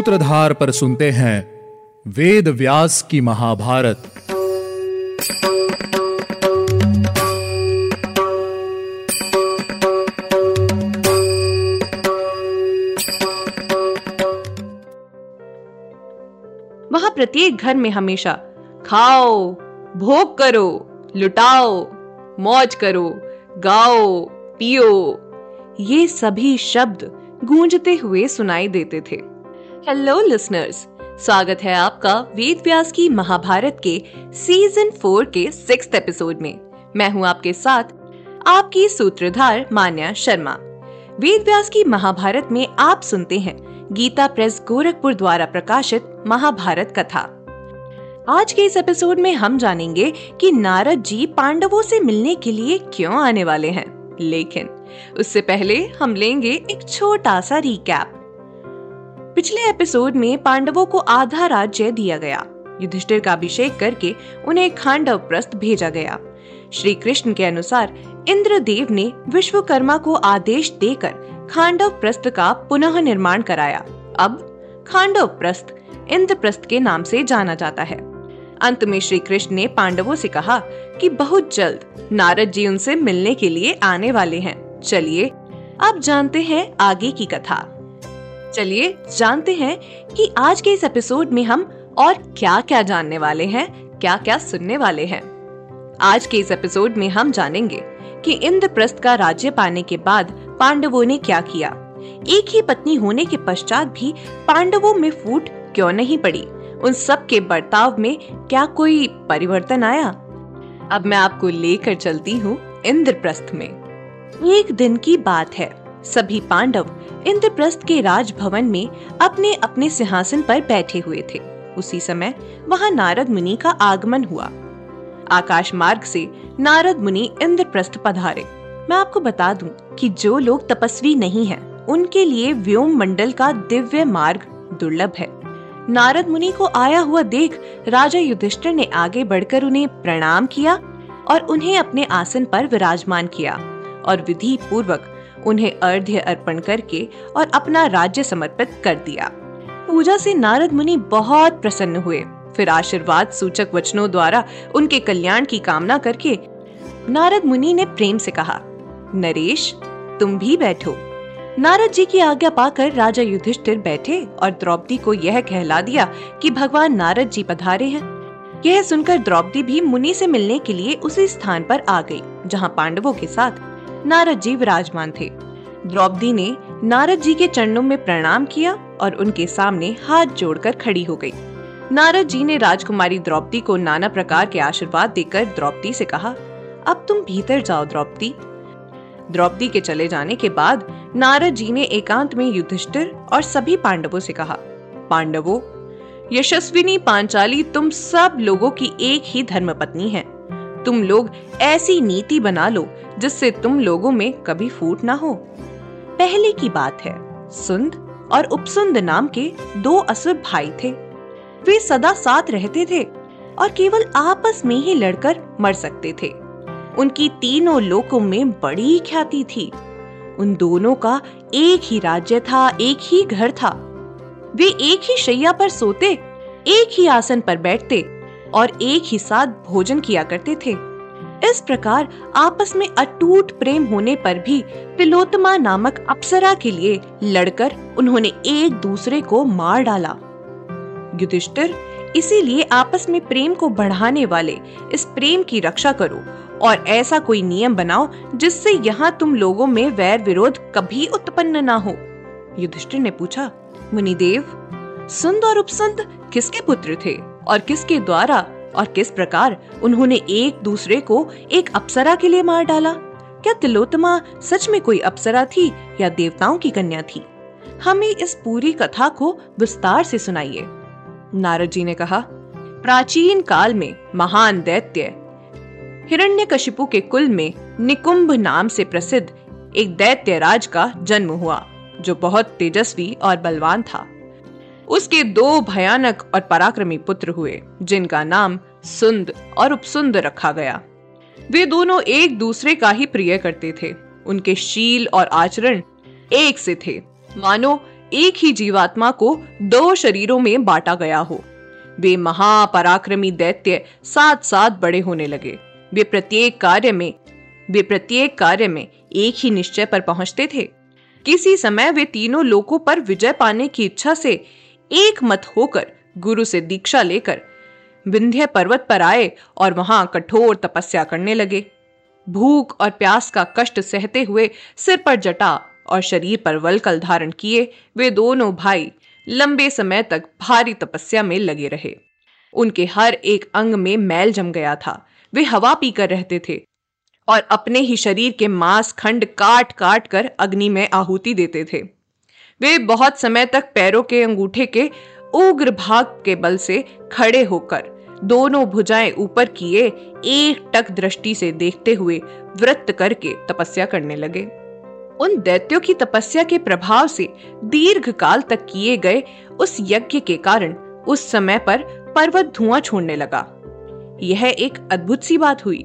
सूत्रधार पर सुनते हैं वेद व्यास की महाभारत। वहाँ प्रत्येक घर में हमेशा, खाओ, भोग करो, लुटाओ, मौज करो, गाओ, पियो, ये सभी शब्द गूंजते हुए सुनाई देते थे। हेलो लिसनर्स स्वागत है आपका वेद व्यास की महाभारत के सीज़न फोर के सिक्स एपिसोड में। मैं हूँ आपके साथ आपकी सूत्रधार मान्या शर्मा। वेद व्यास की महाभारत में आप सुनते हैं गीता प्रेस गोरखपुर द्वारा प्रकाशित महाभारत कथा। आज के इस एपिसोड में हम जानेंगे कि नारद जी पांडवों से मिलने के लिए क्यों आने वाले हैं। लेकिन उससे पहले हम लेंगे एक छोटा सा रिकैप पिछले एपिसोड में पांडवों को आधा राज्य दिया गया। युधिष्ठिर का अभिषेक करके उन्हें खांडव प्रस्थ भेजा गया। श्री कृष्ण के अनुसार इंद्रदेव ने विश्वकर्मा को आदेश देकर खांडव प्रस्थ का पुनः निर्माण कराया। अब खांडव प्रस्थ इंद्रप्रस्थ के नाम से जाना जाता है। अंत में श्री कृष्ण ने पांडवों से कहा कि बहुत जल्द नारद जी उनसे मिलने के लिए आने वाले हैं। चलिए अब जानते हैं आगे की कथा। चलिए, जानते हैं कि आज के इस एपिसोड में हम और क्या क्या जानने वाले हैं क्या क्या सुनने वाले हैं। आज के इस एपिसोड में हम जानेंगे कि इंद्रप्रस्थ का राज्य पाने के बाद पांडवों ने क्या किया। एक ही पत्नी होने के पश्चात भी पांडवों में फूट क्यों नहीं पड़ी? उन सब के बर्ताव में क्या कोई परिवर्तन आया? अब मैं आपको लेकर चलती हूँ इंद्रप्रस्थ में। एक दिन की बात है। सभी पांडव इंद्रप्रस्थ के राजभवन में अपने अपने सिंहासन पर बैठे हुए थे। उसी समय वहाँ नारद मुनि का आगमन हुआ। आकाश मार्ग से नारद मुनि इंद्रप्रस्थ पधारे। मैं आपको बता दूँ कि जो लोग तपस्वी नहीं हैं, उनके लिए व्योम मंडल का दिव्य मार्ग दुर्लभ है। नारद मुनि को आया हुआ देख राजा युधिष्ठिर ने आगे बढ़कर उन्हें प्रणाम किया और उन्हें अपने आसन पर विराजमान किया और विधि पूर्वक उन्हें अर्घ्य अर्पण करके और अपना राज्य समर्पित कर दिया। पूजा से नारद मुनि बहुत प्रसन्न हुए। फिर आशीर्वाद सूचक वचनों द्वारा उनके कल्याण की कामना करके नारद मुनि ने प्रेम से कहा, नरेश, तुम भी बैठो। नारद जी की आज्ञा पाकर राजा युधिष्ठिर बैठे और द्रौपदी को यह कहला दिया कि भगवान नारद जी पधारे हैं। यह सुनकर द्रौपदी भी मुनि से मिलने के लिए उसी स्थान पर आ गई, जहाँ पांडवों के साथ नारद जी विराजमान थे। द्रौपदी ने नारद जी के चरणों में प्रणाम किया और उनके सामने हाथ जोड़कर खड़ी हो गई। नारद जी ने राजकुमारी द्रौपदी को नाना प्रकार के आशीर्वाद देकर द्रौपदी से कहा, अब तुम भीतर जाओ द्रौपदी। द्रौपदी के चले जाने के बाद नारद जी ने एकांत में युधिष्ठिर और सभी पांडवों से कहा, पांडवों, यशस्विनी पांचाली तुम सब लोगों की एक ही धर्मपत्नी है। तुम लोग ऐसी नीति बना लो जिससे तुम लोगों में कभी फूट ना हो। पहले की बात है, सुंद और उपसुंद नाम के दो असुर भाई थे। वे सदा साथ रहते थे और केवल आपस में ही लड़कर मर सकते थे। उनकी तीनों लोकों में बड़ी ख्याति थी। उन दोनों का एक ही राज्य था, एक ही घर था। वे एक ही शैया पर सोते, एक ही आसन पर बैठते और एक ही साथ भोजन किया करते थे। इस प्रकार आपस में अटूट प्रेम होने पर भी तिलोत्तमा नामक अप्सरा के लिए लड़कर उन्होंने एक दूसरे को मार डाला। युधिष्ठिर, इसीलिए आपस में प्रेम को बढ़ाने वाले इस प्रेम की रक्षा करो और ऐसा कोई नियम बनाओ जिससे यहाँ तुम लोगों में वैर विरोध कभी उत्पन्न ना हो। युधिष्ठिर ने पूछा, मुनिदेव, सुंद और उपसंद किसके पुत्र थे और किसके द्वारा और किस प्रकार उन्होंने एक दूसरे को एक अप्सरा के लिए मार डाला? क्या तिलोत्तमा सच में कोई अप्सरा थी या देवताओं की कन्या थी? हमें इस पूरी कथा को विस्तार से सुनाइए। नारद जी ने कहा, प्राचीन काल में महान दैत्य हिरण्य हिरण्यकशिपु के कुल में निकुंभ नाम से प्रसिद्ध एक दैत्य राज का जन्म हुआ, जो बहुत तेजस्वी और बलवान था। उसके दो भयानक और पराक्रमी पुत्र हुए, जिनका नाम सुंद और उपसुंद रखा गया। वे दोनों एक दूसरे का ही प्रिय करते थे। उनके शील और आचरण एक से थे। मानो, एक ही जीवात्मा को दो शरीरों में बांटा गया हो। वे महापराक्रमी दैत्य साथ साथ बड़े होने लगे। वे प्रत्येक कार्य में, वे प्रत्येक कार्य में एक ही निश्चय पर पहुँचते थे। किसी समय वे तीनों लोगों पर विजय पाने की इच्छा से एक मत होकर गुरु से दीक्षा लेकर विंध्य पर्वत पर आए और वहाँ कठोर तपस्या करने लगे। भूख और प्यास का कष्ट सहते हुए सिर पर जटा और शरीर पर वलकल धारण किए, वे दोनों भाई लंबे समय तक भारी तपस्या में लगे रहे। उनके हर एक अंग में मैल जम गया था। वे हवा पीकर रहते थे और अपने ही शरीर के मांस खंड काट काट कर अग्नि में आहुति देते थे। वे बहुत समय तक पैरों के अंगूठे के उग्र भाग के बल से खड़े होकर दोनों भुजाएँ ऊपर किए एक टक दृष्टि से देखते हुए व्रत करके तपस्या करने लगे। उन दैत्यों की तपस्या के प्रभाव से दीर्घ काल तक किए गए उस यज्ञ के कारण उस समय पर पर्वत धुआँ छोड़ने लगा। यह एक अद्भुत सी बात हुई।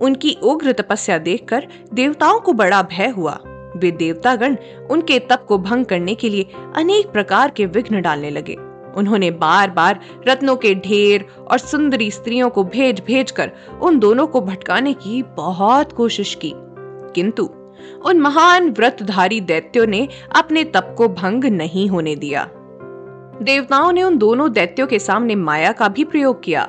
उनकी उग्र तपस्या देखकर देवताओं को बड़ा भय हुआ। वे देवतागण उनके तप को भंग करने के लिए अनेक प्रकार के विघ्न डालने लगे। उन्होंने बार बार रत्नों के ढेर और सुंदरी स्त्रियों को भेज भेज कर उन दोनों को भटकाने की बहुत कोशिश की। किंतु उन महान व्रतधारी दैत्यों ने अपने तप को भंग नहीं होने दिया। देवताओं ने उन दोनों दैत्यों के सामने माया का भी प्रयोग किया।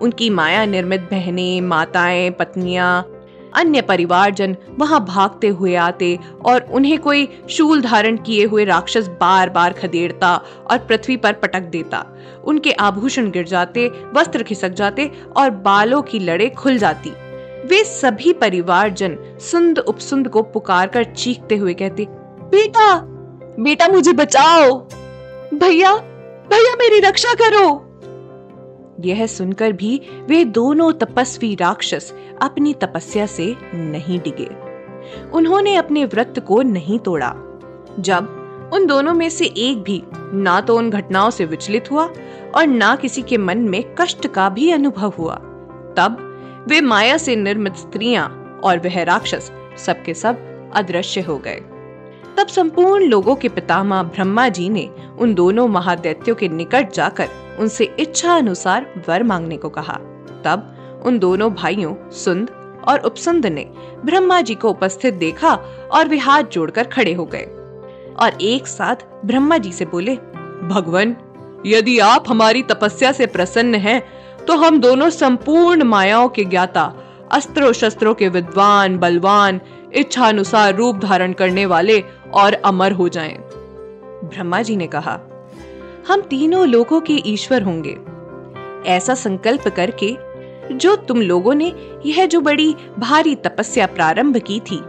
उनकी माया निर्मित बहनें, माताएँ, पत्नियाँ अन्य परिवारजन वहाँ भागते हुए आते और उन्हें कोई शूल धारण किए हुए राक्षस बार बार खदेड़ता और पृथ्वी पर पटक देता। उनके आभूषण गिर जाते, वस्त्र खिसक जाते और बालों की लड़े खुल जाती। वे सभी परिवारजन सुंद उपसुंद को पुकार कर चीखते हुए कहते, बेटा बेटा मुझे बचाओ। भैया भैया मेरी रक्षा करो। यह सुनकर भी वे दोनों तपस्वी राक्षस अपनी तपस्या से नहीं डिगे। उन्होंने अपने व्रत को नहीं तोड़ा। जब उन दोनों में से एक भी ना तो उन घटनाओं से विचलित हुआ और ना किसी के मन में कष्ट का भी अनुभव हुआ, तब वे माया से निर्मित स्त्रियाँ और वह राक्षस सबके सब अदृश्य हो गए। तब संपूर्ण लोगों के पितामह ब्रह्मा जी ने उन दोनों महादैत्यों के निकट जाकर उनसे इच्छा अनुसार वर मांगने को कहा तब उन दोनों भाइयों सुंद और उपसुंद ने ब्रह्मा जी को उपस्थित देखा और वे हाथ जोड़कर खड़े हो गए और एक साथ ब्रह्मा जी से बोले भगवान यदि आप हमारी तपस्या से प्रसन्न हैं, तो हम दोनों संपूर्ण मायाओं के ज्ञाता अस्त्रों शस्त्रों के विद्वान बलवान इच्छा अनुसार रूप धारण करने वाले और अमर हो जाएँ। ब्रह्मा जी ने कहा हम तीनों लोगों के ईश्वर होंगे। ऐसा संकल्प करके जो तुम लोगों ने यह जो बड़ी भारी तपस्या प्रारंभ की थी,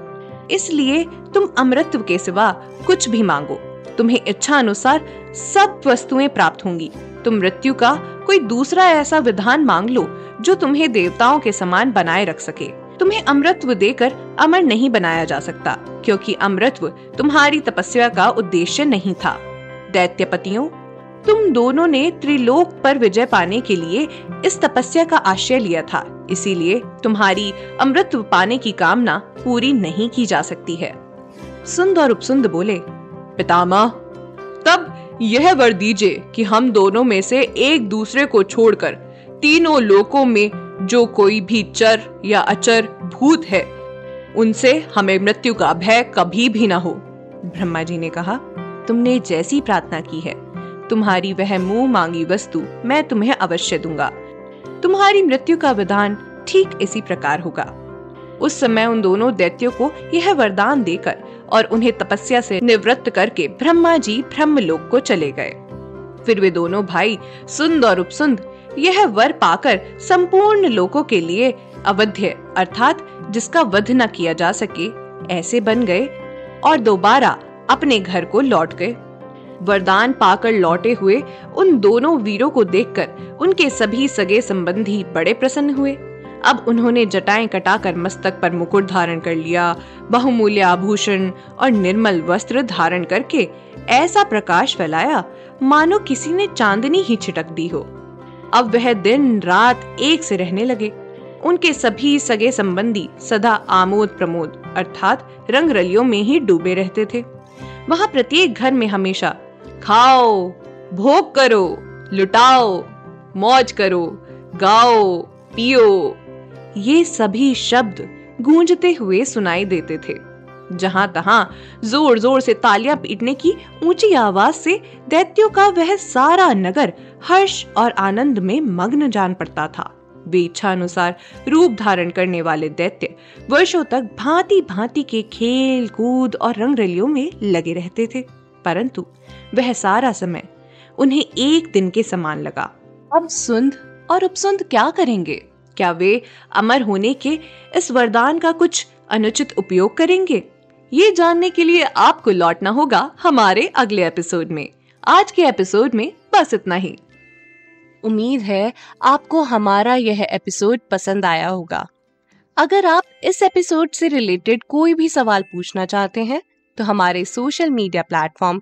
इसलिए तुम अमृत के सिवा कुछ भी मांगो। तुम्हें इच्छा अनुसार सब वस्तुएँ प्राप्त होंगी। तुम मृत्यु का कोई दूसरा ऐसा विधान मांग लो, जो तुम्हें देवताओं के समान बनाए रख सके। तुम्हें अमृतत्व देकर अमर नहीं बनाया जा सकता, क्योंकि अमृतत्व तुम्हारी तपस्या का उद्देश्य नहीं था। दैत्यपतियों तुम दोनों ने त्रिलोक पर विजय पाने के लिए इस तपस्या का आश्रय लिया था। इसीलिए तुम्हारी अमृत पाने की कामना पूरी नहीं की जा सकती है। सुंद और उपसुंद बोले, पितामह, तब यह वर दीजिए कि हम दोनों में से एक दूसरे को छोड़कर तीनों लोकों में जो कोई भी चर या अचर भूत है, उनसे हमें मृत्यु का भय कभी भी ना हो। ब्रह्मा जी ने कहा, तुमने जैसी प्रार्थना की है। तुम्हारी वह मुँह मांगी वस्तु मैं तुम्हें अवश्य दूँगा। तुम्हारी मृत्यु का विधान ठीक इसी प्रकार होगा। उस समय उन दोनों दैत्यों को यह वरदान देकर और उन्हें तपस्या से निवृत्त करके ब्रह्मा जी ब्रह्म लोक को चले गए। फिर वे दोनों भाई सुंद और उपसुंद यह वर पाकर संपूर्ण लोकों के लिए अवध्य अर्थात जिसका वध न किया जा सके, ऐसे बन गए और दोबारा अपने घर को लौट गए। वरदान पाकर लौटे हुए उन दोनों वीरों को देखकर उनके सभी सगे संबंधी बड़े प्रसन्न हुए। अब उन्होंने जटाएँ कटाकर मस्तक पर मुकुट धारण कर लिया, बहुमूल्य आभूषण और निर्मल वस्त्र धारण करके ऐसा प्रकाश फैलाया, मानो किसी ने चांदनी ही छिटक दी हो। अब वह दिन रात एक से रहने लगे। उनके सभी सगे संबंधी सदा आमोद प्रमोद, अर्थात रंग रलियों में ही डूबे रहते थे। वहाँ प्रत्येक घर में हमेशा खाओ, भोग करो, लुटाओ, मौज करो, गाओ, पियो। ये सभी शब्द गूंजते हुए सुनाई देते थे। जहाँ तहां ज़ोर ज़ोर से तालियाँ पीटने की ऊँची आवाज़ से दैत्यों का वह सारा नगर हर्ष और आनंद में मग्न जान पड़ता था। वे इच्छा अनुसार रूप धारण करने वाले दैत्य वर्षों तक भांति भांति के खेल कूद और रंग रलियों में लगे रहते थे। परंतु वह सारा समय उन्हें एक दिन के समान लगा। अब सुंद और उपसुंद क्या करेंगे? क्या वे अमर होने के इस वरदान का कुछ अनुचित उपयोग करेंगे? ये जानने के लिए आपको लौटना होगा हमारे अगले एपिसोड में। आज के एपिसोड में बस इतना ही। उम्मीद है आपको हमारा यह एपिसोड पसंद आया होगा। अगर आप इस एपिसोड से रिलेटेड कोई भी सवाल पूछना चाहते हैं तो हमारे social media platform